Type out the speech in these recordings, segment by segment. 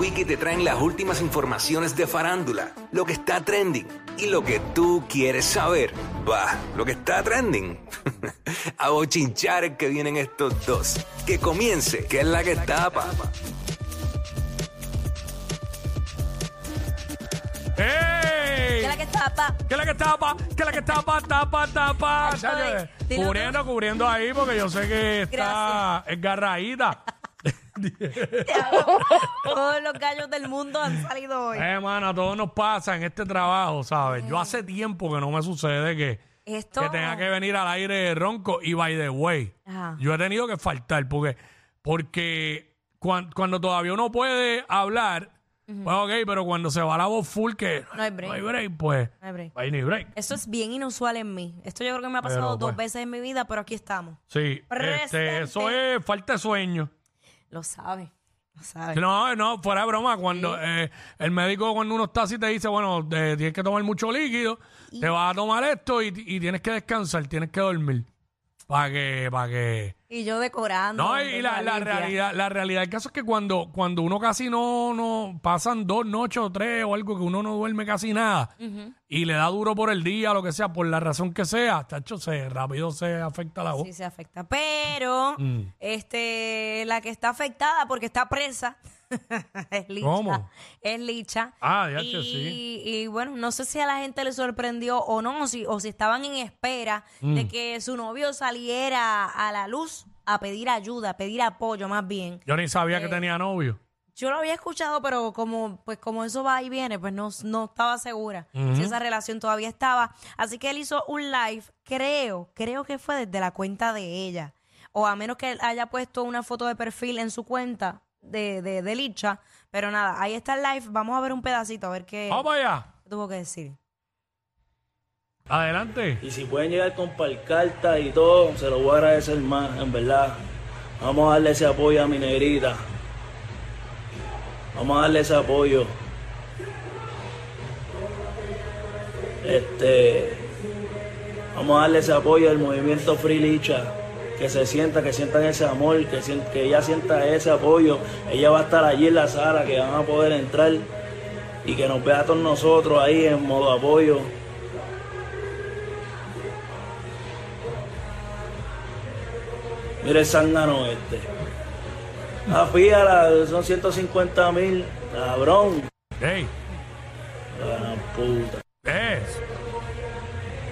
Wiki te traen las últimas informaciones de farándula, lo que está trending y lo que tú quieres saber. Va, lo que está trending. A bochinchar que vienen estos dos. Que comience, que es la que tapa. ¡Ey! ¿Qué es la que tapa? ¿Qué es la que tapa? ¿Qué es la que tapa? Tapa, tapa. Ay, Chacho, ay, dilo Cubriendo, cubriendo ahí porque yo sé que está esgarraída. Todos los gallos del mundo han salido hoy. Eh, mano, a todos nos pasa en este trabajo, ¿sabes? Yo hace tiempo que no me sucede que, Esto. que tenga que venir al aire ronco y by the way. Ajá. Yo he tenido que faltar porque, porque cuan- cuando todavía uno puede hablar, pues ok, pero cuando se va la voz full que No hay break. pues No hay break. hay ni break. Esto es bien inusual en mí. Esto yo creo que me ha pasado Pero, dos pues. veces en mi vida, pero aquí estamos. Sí, Presente. este, eso es falta de sueño. Lo sabe. Lo sabe. No, no, fuera de broma, cuando eh, el médico cuando uno está así te dice, bueno, eh, tienes que tomar mucho líquido, te vas a tomar esto y, y tienes que descansar, tienes que dormir. Para que, para que... Y yo decorando. No, y la, la realidad, la realidad del caso es que cuando, cuando uno casi no, no, pasan dos noches o tres o algo que uno no duerme casi nada y le da duro por el día, lo que sea, por la razón que sea, tacho, se, rápido se afecta la voz. Sí, se afecta. Pero, Mm. este, la que está afectada porque está presa es Licha. ¿Cómo? Es Licha. Ah, ya y, sí. y bueno, no sé si a la gente le sorprendió o no, o si, o si estaban en espera Mm. de que su novio saliera a la luz a pedir ayuda, a pedir apoyo más bien. Yo ni sabía Eh, que tenía novio. Yo lo había escuchado, pero como, pues como eso va y viene, pues no, no estaba segura si esa relación todavía estaba. Así que él hizo un live, creo, creo que fue desde la cuenta de ella. O a menos que él haya puesto una foto de perfil en su cuenta de, de, de Licha. Pero nada, ahí está el live. Vamos a ver un pedacito, a ver qué Vamos allá. tuvo que decir. Adelante. Y si pueden llegar con palcarta y todo, se lo voy a agradecer más, en verdad. Vamos a darle ese apoyo a mi negrita. Vamos a darle ese apoyo. Este. Vamos a darle ese apoyo al movimiento Free Licha. Que se sienta, que sientan ese amor, que, que ella sienta ese apoyo. Ella va a estar allí en la sala, que van a poder entrar y que nos vea a todos nosotros ahí en modo apoyo. Mira el zángano este. Ah, fíjala, son 150 mil. Cabrón. Hey, Ah, puta. es.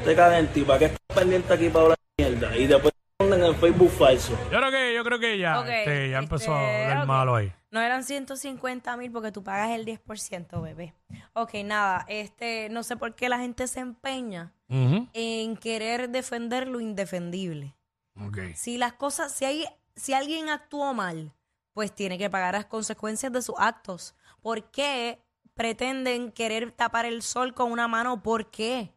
Te caga en ti, ¿para qué estás pendiente aquí para hablar mierda? Y después en el Facebook falso. Yo creo que, yo creo que ya, Ok, este, ya empezó a este, hablar ok. malo ahí. No eran 150 mil porque tú pagas el 10%, bebé. Ok, nada, este, no sé por qué la gente se empeña Ujú. en querer defender lo indefendible. Ok. Si las cosas, si hay, si alguien actuó mal, pues tiene que pagar las consecuencias de sus actos. ¿Por qué pretenden querer tapar el sol con una mano? ¿Por qué?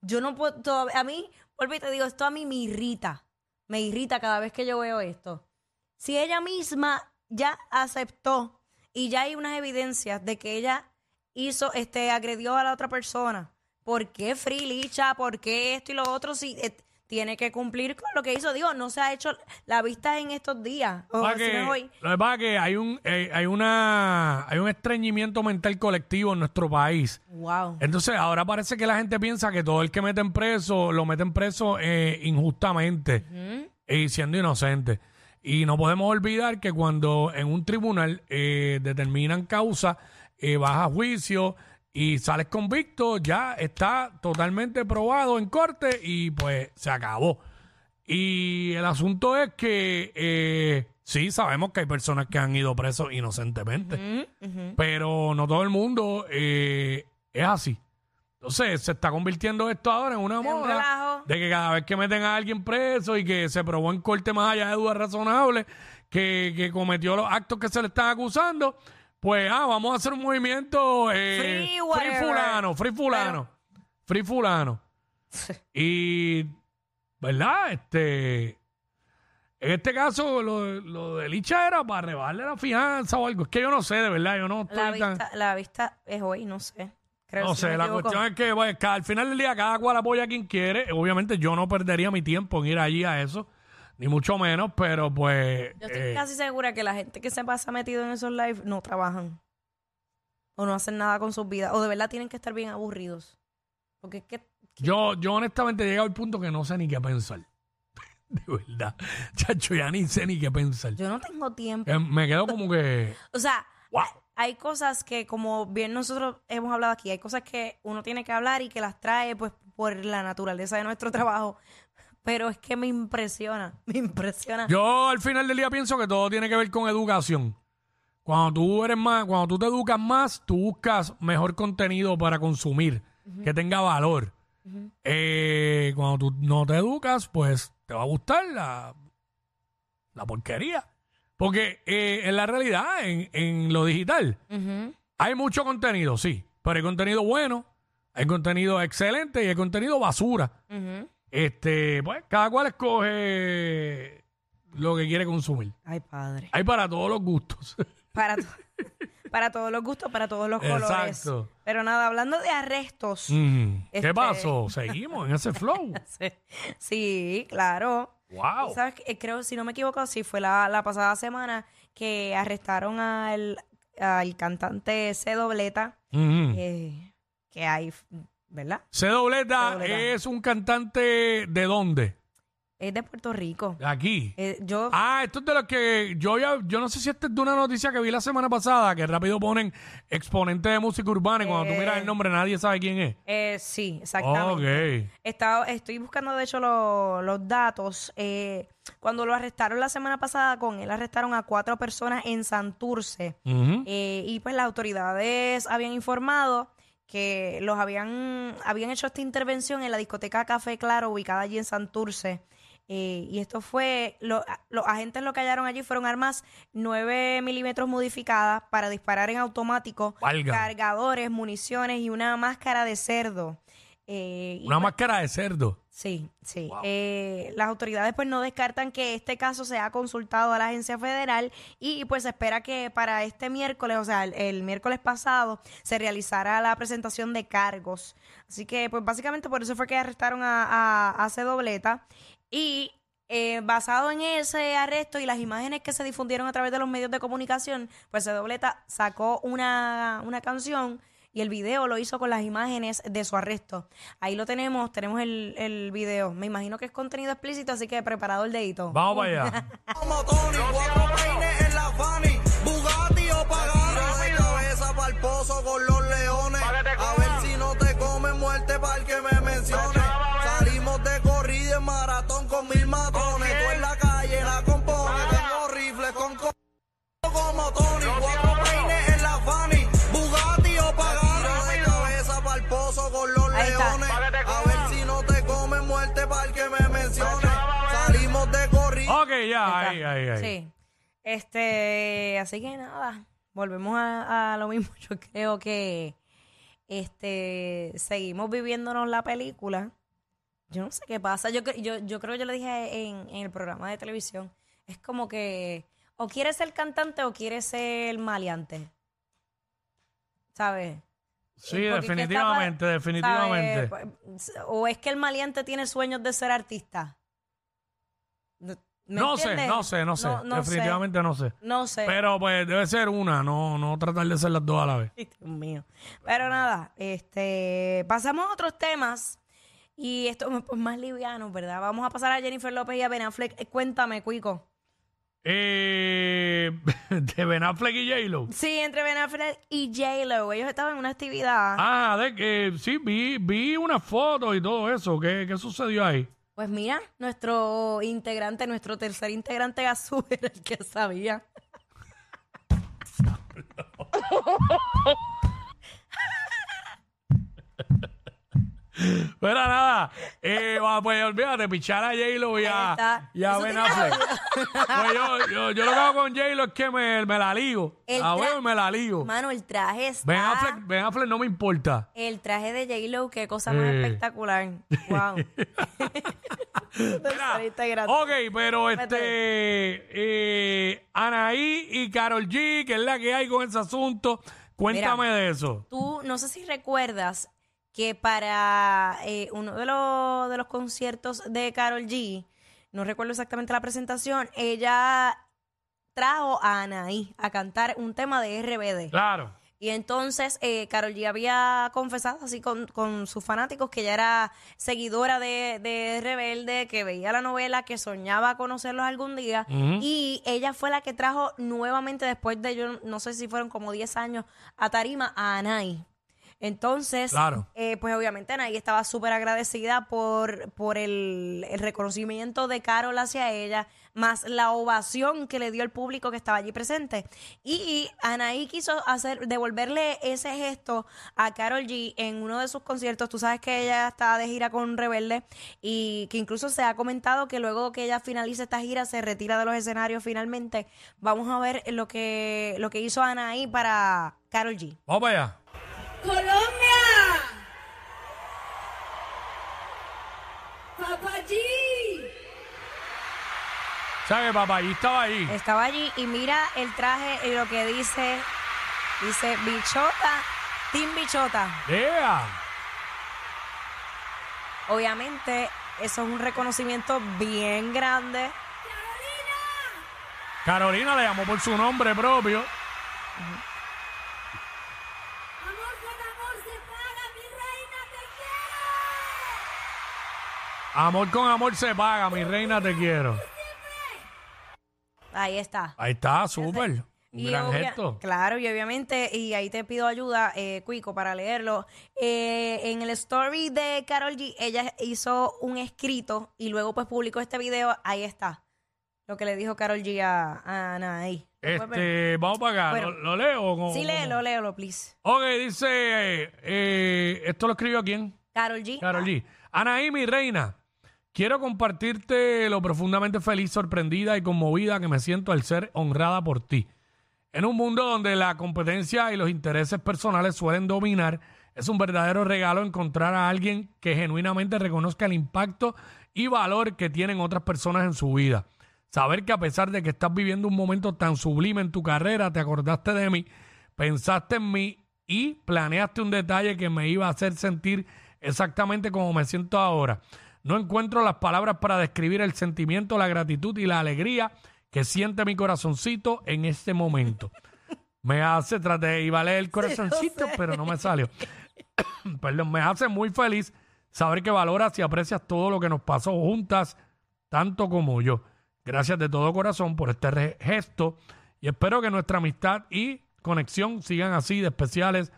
Yo no puedo, todavía- a mí, vuelvo y te digo, esto a mí me irrita. Me irrita cada vez que yo veo esto. Si ella misma ya aceptó y ya hay unas evidencias de que ella hizo, este, agredió a la otra persona, ¿por qué Free Licha? ¿Por qué esto y lo otro? Si eh, tiene que cumplir con lo que hizo. Digo, no se ha hecho la vista en estos días. O si no que- es hoy. lo que pasa es que hay un, eh, hay una, hay un estreñimiento mental colectivo en nuestro país. Wow. Entonces ahora parece que la gente piensa que todo el que meten preso, lo meten preso eh, injustamente y siendo inocente. Y no podemos olvidar que cuando en un tribunal eh, determinan causa, eh, vas a juicio y sales convicto, ya está totalmente probado en corte y pues se acabó. Y el asunto es que eh, sí, sabemos que hay personas que han ido presos inocentemente, pero no todo el mundo eh, es así. Entonces se está convirtiendo esto ahora en una un moda de que cada vez que meten a alguien preso y que se probó en corte más allá de dudas razonables que, que cometió los actos que se le están acusando, pues ah, vamos a hacer un movimiento eh, Free whatever. fulano, free fulano, free fulano. Y, ¿verdad? Este, en este caso, lo, lo de Licha era para rebajarle la fianza o algo. Es que yo no sé, de verdad, yo no estoy La tan... vista, la vista es hoy, no sé. Creo, No si sé, me la equivoco. cuestión es que pues, ca- al final del día cada cual apoya a quien quiere. Obviamente yo no perdería mi tiempo en ir allí a eso, ni mucho menos, pero pues... Yo estoy eh, casi segura que la gente que se pasa metido en esos lives no trabajan. o no hacen nada con sus vidas, o de verdad tienen que estar bien aburridos. Porque es que Yo, yo honestamente he llegado al punto que no sé ni qué pensar. De verdad. Chacho, ya ni sé ni qué pensar. yo no tengo tiempo. Eh, Me quedo como que. O sea, Wow. hay cosas que, como bien nosotros hemos hablado aquí, hay cosas que uno tiene que hablar y que las trae pues por la naturaleza de nuestro trabajo. Pero es que me impresiona, me impresiona. Yo al final del día pienso que todo tiene que ver con educación. Cuando tú eres más, cuando tú te educas más, tú buscas mejor contenido para consumir, que tenga valor. Eh, cuando tú no te educas, pues te va a gustar la, la porquería. Porque eh, en la realidad, en, en lo digital, hay mucho contenido, sí, pero hay contenido bueno, hay contenido excelente y hay contenido basura. Este, pues, cada cual escoge lo que quiere consumir. Ay, padre. Hay para todos los gustos. Para, to- para todos los gustos, para todos los colores. Exacto. Pero nada, hablando de arrestos. Mm, Este- ¿Qué pasó? Seguimos en ese flow. Sí, claro. Wow. ¿Sabes? qué? Eh, Creo, si no me equivoco, sí, fue la, la pasada semana que arrestaron al, al cantante C. Dobleta, Mm. eh, que hay, ¿verdad? C. Dobleta es un cantante de dónde? Es de Puerto Rico. Aquí. Eh, yo, Ah, esto es de los que yo ya, yo no sé si esta es de una noticia que vi la semana pasada, que rápido ponen exponente de música urbana y cuando tú Eh. miras el nombre nadie sabe quién es. eh, sí, exactamente. Ok. Estaba- estoy buscando, de hecho, lo- los datos. Eh, cuando lo arrestaron la semana pasada, con él arrestaron a cuatro personas en Santurce. Ujú. Eh, y pues las autoridades habían informado que los habían, habían hecho esta intervención en la discoteca Café Claro, ubicada allí en Santurce. Eh, y esto fue, lo- los agentes lo que hallaron allí fueron armas 9 milímetros modificadas para disparar en automático, cargadores, municiones y una máscara de cerdo. Eh, y Una máscara de cerdo. Sí, sí. Eh, las autoridades pues no descartan que este caso sea consultado a la agencia federal y pues se espera que para este miércoles, o sea, el, el miércoles pasado, se realizara la presentación de cargos. Así que pues básicamente por eso fue que arrestaron a, a, a C. Dobleta y eh, basado en ese arresto y las imágenes que se difundieron a través de los medios de comunicación, pues C. Dobleta sacó una, una canción y el video lo hizo con las imágenes de su arresto. Ahí lo tenemos, tenemos el, el video. Me imagino que es contenido explícito, así que preparado el dedito. Vamos para allá. Ok, ya, ahí, ahí, ahí. Sí. Este, así que nada, volvemos a, a lo mismo. Yo creo que este seguimos viviéndonos la película. Yo no sé qué pasa. Yo, yo, yo creo que yo le dije en, en el programa de televisión. Es como que o quieres ser cantante o quieres ser maleante. ¿Sabes? Sí, Porque es que está definitivamente, definitivamente. ¿sabes? Pues, O es que el maleante tiene sueños de ser artista. ¿Me No sé, no sé, no sé. no definitivamente no sé. No sé. Pero pues debe ser una, no, no tratar de ser las dos a la vez. Ay, Dios mío. Pero nada, este, pasamos a otros temas. Y esto pues, más liviano, ¿verdad? Vamos a pasar a Jennifer López y a Ben Affleck. Eh, Cuéntame, Cuico. Eh, de Ben Affleck y J-Lo. Sí, entre Ben Affleck y J-Lo. Ellos estaban en una actividad. Ah, de que sí, vi, vi una foto y todo eso. ¿Qué, qué sucedió ahí? Pues mira, nuestro integrante, nuestro tercer integrante Gazú era el que sabía. Pero nada, eh, va, pues olvídate, pichar a J-Lo y a, y a Ben Affleck. Pues yo, yo, yo lo que hago con J-Lo es que me, me la ligo. El La tra- veo y me la ligo. Mano, el traje está... Ben Affleck, ben Affleck no me importa. El traje de J-Lo, qué cosa más Eh. espectacular. Wow. Mira, ok, pero este eh, Anaí y Carol G, que es la que hay con ese asunto, cuéntame de eso. Tú, no sé si recuerdas que para eh, uno de los, de los conciertos de Carol G, no recuerdo exactamente la presentación, ella trajo a Anaí a cantar un tema de RBD. Claro. Y entonces eh, Carol G había confesado así con, con sus fanáticos que ella era seguidora de, de Rebelde, que veía la novela, que soñaba conocerlos algún día. Y ella fue la que trajo nuevamente, después de, yo no sé si fueron como 10 años, a Tarima a Anay. Entonces, Claro. eh, pues obviamente Anaí estaba súper agradecida por, por el, el reconocimiento de Carol hacia ella, más la ovación que le dio el público que estaba allí presente. Y Anaí quiso hacer, devolverle ese gesto a Carol G en uno de sus conciertos. Tú sabes que ella está de gira con Rebelde y que incluso se ha comentado que luego que ella finalice esta gira se retira de los escenarios finalmente. Vamos a ver lo que, lo que hizo Anaí para Carol G. Vamos allá. Colombia. Papá G. ¿Sabes, papá? Allí estaba ahí. Estaba allí y mira el traje y lo que dice, dice bichota, team bichota. Yeah. Obviamente eso es un reconocimiento bien grande. Carolina le llamó por su nombre propio. Amor con amor se paga, mi reina, te quiero. Amor con amor se paga, mi reina, te quiero. Ahí está. Ahí está, súper. Un Y gran obvia- gesto. Claro, y obviamente, y ahí te pido ayuda, eh, Cuico, para leerlo. Eh, en el story de Carol G, ella hizo un escrito y luego pues publicó este video. Ahí está. Lo que le dijo Carol G a, a Anaí. ¿Lo puedes ver? Este, vamos para acá. Bueno. ¿Lo, lo leo? o cómo- Sí, léelo, léelo, please. Ok, dice, eh, eh, ¿esto lo escribió quién? Carol G. Carol G. Anaí, mi reina, quiero compartirte lo profundamente feliz, sorprendida y conmovida que me siento al ser honrada por ti. En un mundo donde la competencia y los intereses personales suelen dominar, es un verdadero regalo encontrar a alguien que genuinamente reconozca el impacto y valor que tienen otras personas en su vida. Saber que a pesar de que estás viviendo un momento tan sublime en tu carrera, te acordaste de mí, pensaste en mí y planeaste un detalle que me iba a hacer sentir exactamente como me siento ahora. No encuentro las palabras para describir el sentimiento, la gratitud y la alegría que siente mi corazoncito en este momento. Me hace, traté de iba a leer el corazoncito, pero no me salió. Perdón, me hace muy feliz saber que valoras y aprecias todo lo que nos pasó juntas, tanto como yo. Gracias de todo corazón por este gesto y espero que nuestra amistad y conexión sigan así de especiales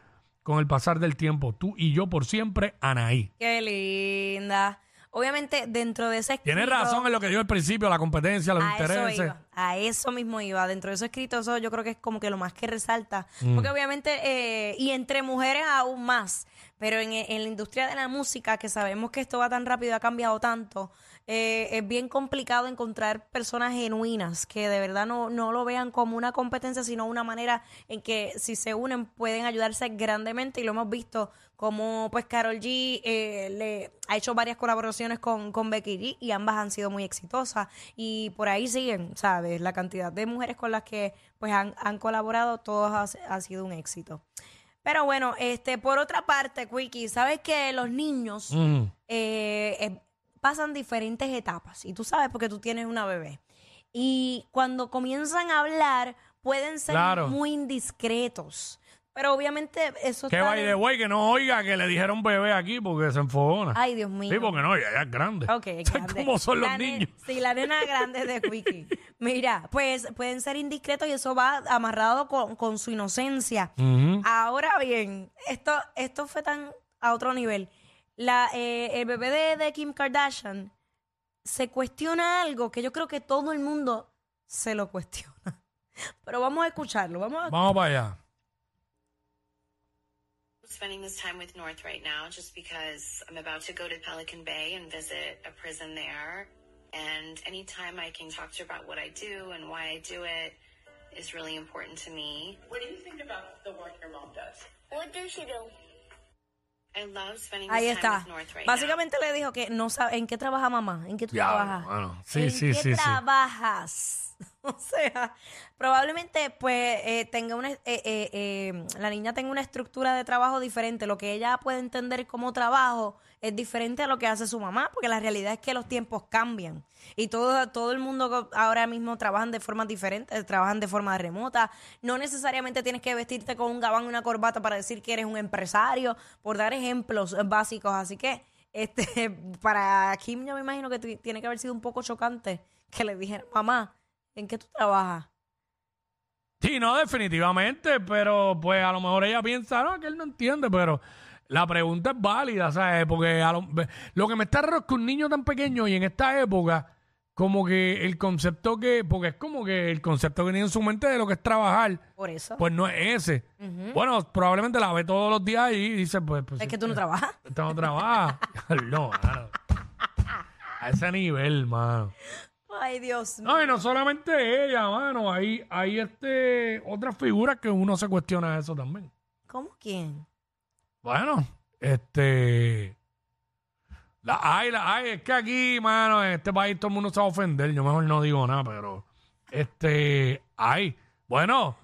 con el pasar del tiempo. Tú y yo por siempre, Anaí. Qué linda. Obviamente, dentro de ese escrito... Tienes razón en lo que dijo al principio, la competencia, los a eso intereses. iba, a eso mismo iba. Dentro de eso escrito, eso yo creo que es como que lo más que resalta. Mm. Porque obviamente, eh, y entre mujeres aún más, pero en, en la industria de la música, que sabemos que esto va tan rápido, ha cambiado tanto, eh, es bien complicado encontrar personas genuinas que de verdad no, no lo vean como una competencia, sino una manera en que si se unen pueden ayudarse grandemente y lo hemos visto como pues Carol G eh, le ha hecho varias colaboraciones con, con Becky G y ambas han sido muy exitosas y por ahí siguen, ¿sabes? La cantidad de mujeres con las que pues han, han colaborado, todas ha, ha sido un éxito. Pero bueno, este, por otra parte, Quickie, ¿sabes que los niños Mm. eh, eh, pasan diferentes etapas? Y tú sabes porque tú tienes una bebé. Y cuando comienzan a hablar, pueden ser Claro. muy indiscretos. Pero obviamente eso Que está by de- way, que no oiga que le dijeron bebé aquí porque se enfogona. Ay, Dios mío. Sí, porque no, ya, ya es grande. Ok, ¿Sabes grande. cómo son los La ne- niños? Sí, la nena grande de Quickie. Mira, pues pueden ser indiscretos y eso va amarrado con, con su inocencia. Ujú. Ahora bien, esto, esto fue tan a otro nivel. La, eh, el bebé de, de Kim Kardashian se cuestiona algo que yo creo que todo el mundo se lo cuestiona. Pero vamos a escucharlo. Vamos a Vamos para allá. spending this time with North right now just because I'm about to go to Pelican Bay and visit a prison there. And anytime I can talk to her about what I do and why I do it is really important to me. What do you think about the work your mom does? What does she do? Ahí está. Básicamente le dijo que no sabe en qué trabaja mamá, en qué tú Ya, trabajas. bueno, sí, ¿En sí, qué sí, sí. trabajas? O sea, probablemente pues eh, tenga una, eh, eh, eh, la niña tenga una estructura de trabajo diferente. Lo que ella puede entender como trabajo es diferente a lo que hace su mamá, porque la realidad es que los tiempos cambian y todo, todo el mundo ahora mismo trabajan de formas diferentes, trabajan de forma remota. No necesariamente tienes que vestirte con un gabán y una corbata para decir que eres un empresario, por dar ejemplos básicos. Así que este para Kim yo me imagino que tiene que haber sido un poco chocante que le dijera, mamá, ¿en qué tú trabajas? Sí, no, definitivamente, pero pues a lo mejor ella piensa, no, que él no entiende, pero la pregunta es válida, ¿sabes? Porque a lo, lo que me está raro es que un niño tan pequeño y en esta época, como que el concepto que, porque es como que el concepto que tiene en su mente de lo que es trabajar, Por eso. pues no es ese. Bueno, probablemente la ve todos los días y dice, pues... pues es que tú no trabajas. Esta no trabaja. no, mano. A ese nivel, mano. Ay, Dios mío. No, y no solamente ella, mano. Hay, hay este, otras figuras que uno se cuestiona eso también. ¿Cómo quién? Bueno, este. La hay, la hay. Es que aquí, mano, en este país todo el mundo se va a ofender. Yo mejor no digo nada, pero. Este. Hay. Bueno.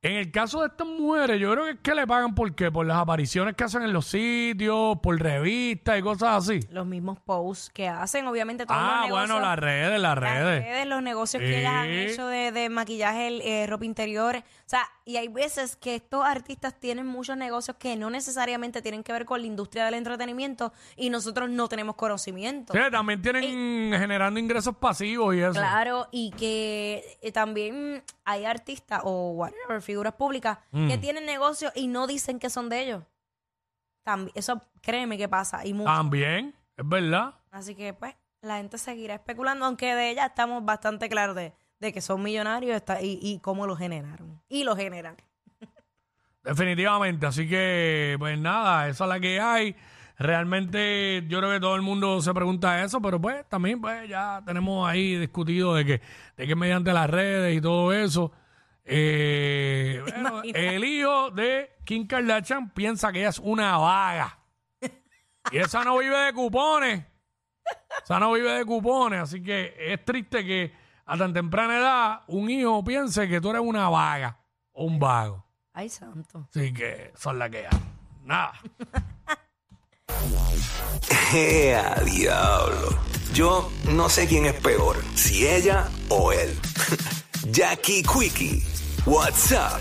En el caso de estas mujeres, yo creo que es que le pagan por qué? Por las apariciones que hacen en los sitios, por revistas y cosas así. Los mismos posts que hacen, obviamente, todos Ah, los negocios. bueno, las redes, las las redes. redes, los negocios que ellas han Sí. hecho de, de maquillaje, eh, ropa interior. O sea, y hay veces que estos artistas tienen muchos negocios que no necesariamente tienen que ver con la industria del entretenimiento y nosotros no tenemos conocimiento. Sí, también tienen generando ingresos pasivos y eso. Claro, y que eh, también hay artistas o whatever, figuras públicas Mm. que tienen negocios y no dicen que son de ellos. También, eso créeme que pasa y mucho. También, es verdad. Así que pues la gente seguirá especulando, aunque de ella estamos bastante claros de, de que son millonarios está- y, y cómo lo generaron. Y lo generan. Definitivamente. Así que, pues nada, esa es la que hay. Realmente yo creo que todo el mundo se pregunta eso, pero pues también pues ya tenemos ahí discutido de que, de que mediante las redes y todo eso, eh, bueno, el hijo de Kim Kardashian piensa que ella es una vaga. Y esa no vive de cupones. Esa no vive de cupones. Así que es triste que a tan temprana edad un hijo piense que tú eres una vaga o un vago. Ay, santo. Así que son las que hay. Nada. ¡Ea, diablo! Yo no sé quién es peor, si ella o él. Jackie Quickie, WhatsApp